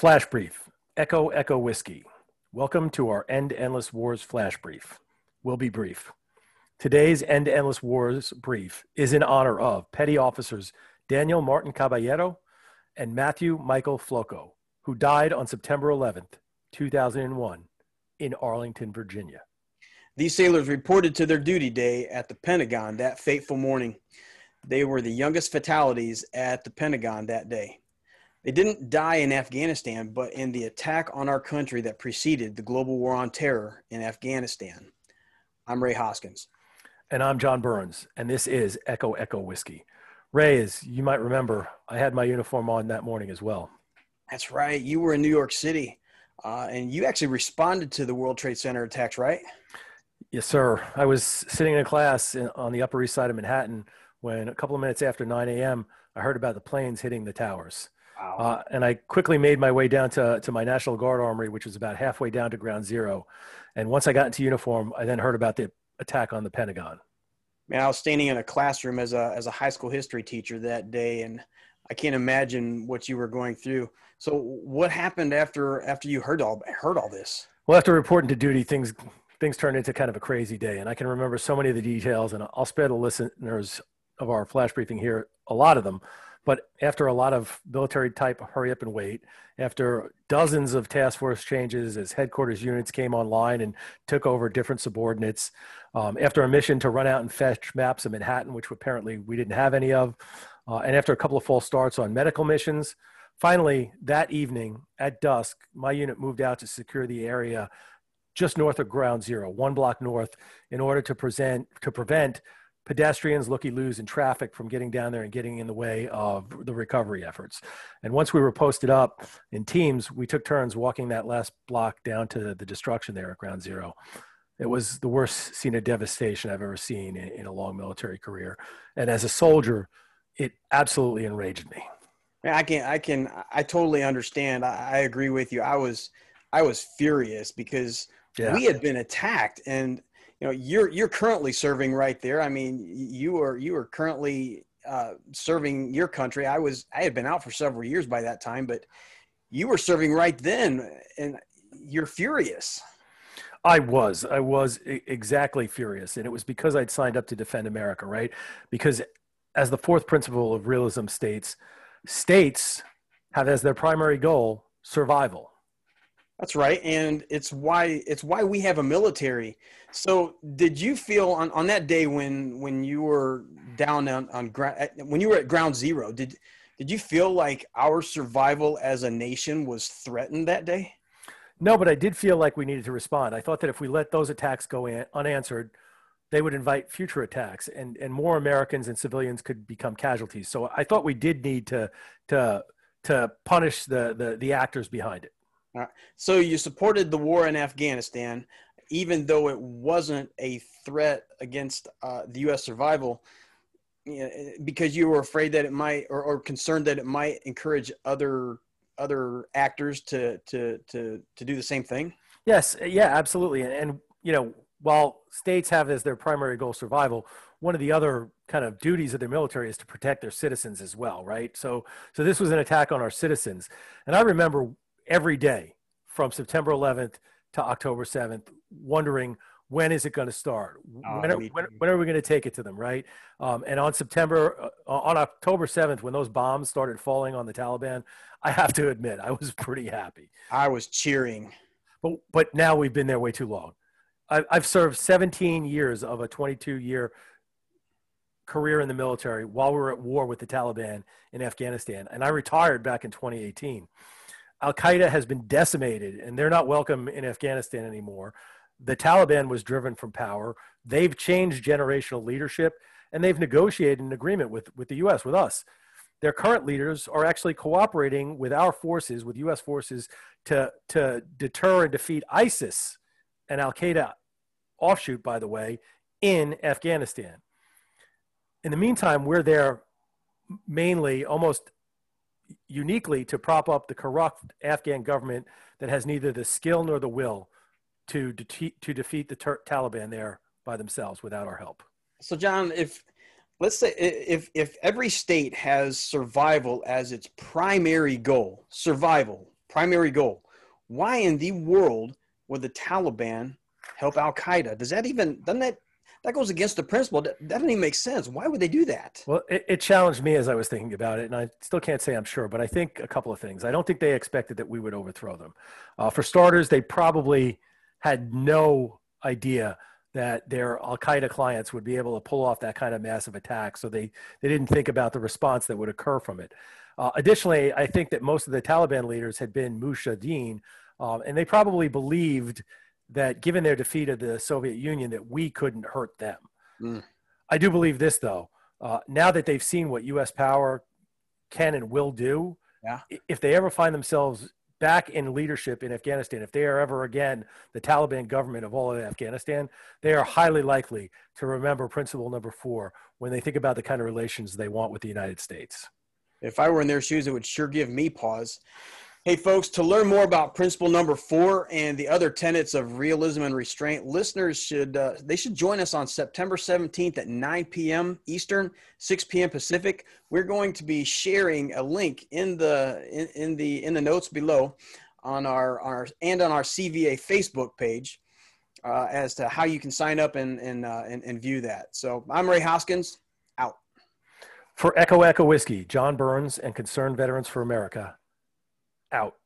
Flash Brief, Echo Echo Whiskey. Welcome to our End Endless Wars Flash Brief. We'll be brief. Today's End Endless Wars brief is in honor of Petty Officers Daniel Martin Caballero and Matthew Michael Flocco, who died on September 11th, 2001, in Arlington, Virginia. These sailors reported to their duty day at the Pentagon that fateful morning. They were the youngest fatalities at the Pentagon that day. They didn't die in Afghanistan, but in the attack on our country that preceded the global war on terror in Afghanistan. I'm Ray Hoskins. And I'm John Burns, and this is Echo Echo Whiskey. Ray, as you might remember, I had my uniform on that morning as well. That's right. You were in New York City, uh, and you actually responded to the World Trade Center attacks, right? Yes, sir. I was sitting in a class in, on the Upper East Side of Manhattan when a couple of minutes after 9 a.m., I heard about the planes hitting the towers. Wow. Uh, and I quickly made my way down to, to my National Guard Armory, which was about halfway down to ground zero. And once I got into uniform, I then heard about the attack on the Pentagon. Man, I was standing in a classroom as a, as a high school history teacher that day, and I can't imagine what you were going through. So what happened after, after you heard all, heard all this? Well, after reporting to duty, things, things turned into kind of a crazy day. And I can remember so many of the details, and I'll spare the listeners of our flash briefing here a lot of them. But after a lot of military type hurry up and wait, after dozens of task force changes as headquarters units came online and took over different subordinates, um, after a mission to run out and fetch maps of Manhattan, which apparently we didn't have any of, uh, and after a couple of false starts on medical missions, finally that evening at dusk, my unit moved out to secure the area just north of Ground Zero, one block north, in order to present to prevent pedestrians, looky loos, and traffic from getting down there and getting in the way of the recovery efforts. And once we were posted up in teams, we took turns walking that last block down to the destruction there at Ground Zero. It was the worst scene of devastation I've ever seen in, in a long military career. And as a soldier, it absolutely enraged me. I can, I can, I totally understand. I, I agree with you. I was, I was furious because yeah. we had been attacked and you know you're you're currently serving right there. I mean you are you are currently uh, serving your country. I was i had been out for several years by that time but you were serving right then and you're furious. I was i was exactly furious and it was because i'd signed up to defend america right? Because as the fourth principle of realism states states have as their primary goal survival that's right, and it's why it's why we have a military. So, did you feel on, on that day when when you were down on, on ground when you were at ground zero? Did did you feel like our survival as a nation was threatened that day? No, but I did feel like we needed to respond. I thought that if we let those attacks go in, unanswered, they would invite future attacks, and and more Americans and civilians could become casualties. So I thought we did need to to to punish the the, the actors behind it. Right. So you supported the war in Afghanistan, even though it wasn't a threat against uh, the U.S. survival, you know, because you were afraid that it might, or, or, concerned that it might encourage other other actors to to to to do the same thing. Yes, yeah, absolutely, and, and you know, while states have as their primary goal survival, one of the other kind of duties of their military is to protect their citizens as well, right? So, so this was an attack on our citizens, and I remember every day from September 11th to October 7th, wondering when is it going to start? Oh, when, are, when, when, are, we going to take it to them, right? Um, and on September, uh, on October 7th, when those bombs started falling on the Taliban, I have to admit, I was pretty happy. I was cheering. But, but now we've been there way too long. I, I've served 17 years of a 22 year career in the military while we were at war with the Taliban in Afghanistan. And I retired back in 2018. Al Qaeda has been decimated and they're not welcome in Afghanistan anymore. The Taliban was driven from power. They've changed generational leadership and they've negotiated an agreement with, with the US, with us. Their current leaders are actually cooperating with our forces, with US forces, to, to deter and defeat ISIS, an Al Qaeda offshoot, by the way, in Afghanistan. In the meantime, we're there mainly almost uniquely to prop up the corrupt Afghan government that has neither the skill nor the will to, de- to defeat the ter- Taliban there by themselves without our help. So, John, if let's say if if every state has survival as its primary goal, survival, primary goal. Why in the world would the Taliban help Al Qaeda? Does that even doesn't that that goes against the principle? That, that doesn't even make sense. Why would they do that? Well, it, it challenged me as I was thinking about it, and I still can't say I'm sure, but I think a couple of things. I don't think they expected that we would overthrow them. Uh, for starters, they probably had no idea that their Al Qaeda clients would be able to pull off that kind of massive attack. So they, they didn't think about the response that would occur from it. Uh, additionally, I think that most of the Taliban leaders had been Mujahideen, um, and they probably believed that given their defeat of the Soviet Union, that we couldn't hurt them. Mm. I do believe this, though. Uh, now that they've seen what U.S. power can and will do, yeah. if they ever find themselves back in leadership in Afghanistan, if they are ever again the Taliban government of all of Afghanistan, they are highly likely to remember principle number four when they think about the kind of relations they want with the United States. If I were in their shoes, it would sure give me pause. Hey, folks, to learn more about principle number four and the other tenets of realism and restraint, listeners should uh, they should join us on September 17th at 9 p.m. Eastern, 6 p.m. Pacific. We're going to be sharing a link in the in, in the in the notes below on our, our and on our CVA Facebook page uh, as to how you can sign up and and, uh, and and view that. So I'm Ray Hoskins. Out. For Echo Echo Whiskey, John Burns and Concerned Veterans for America out.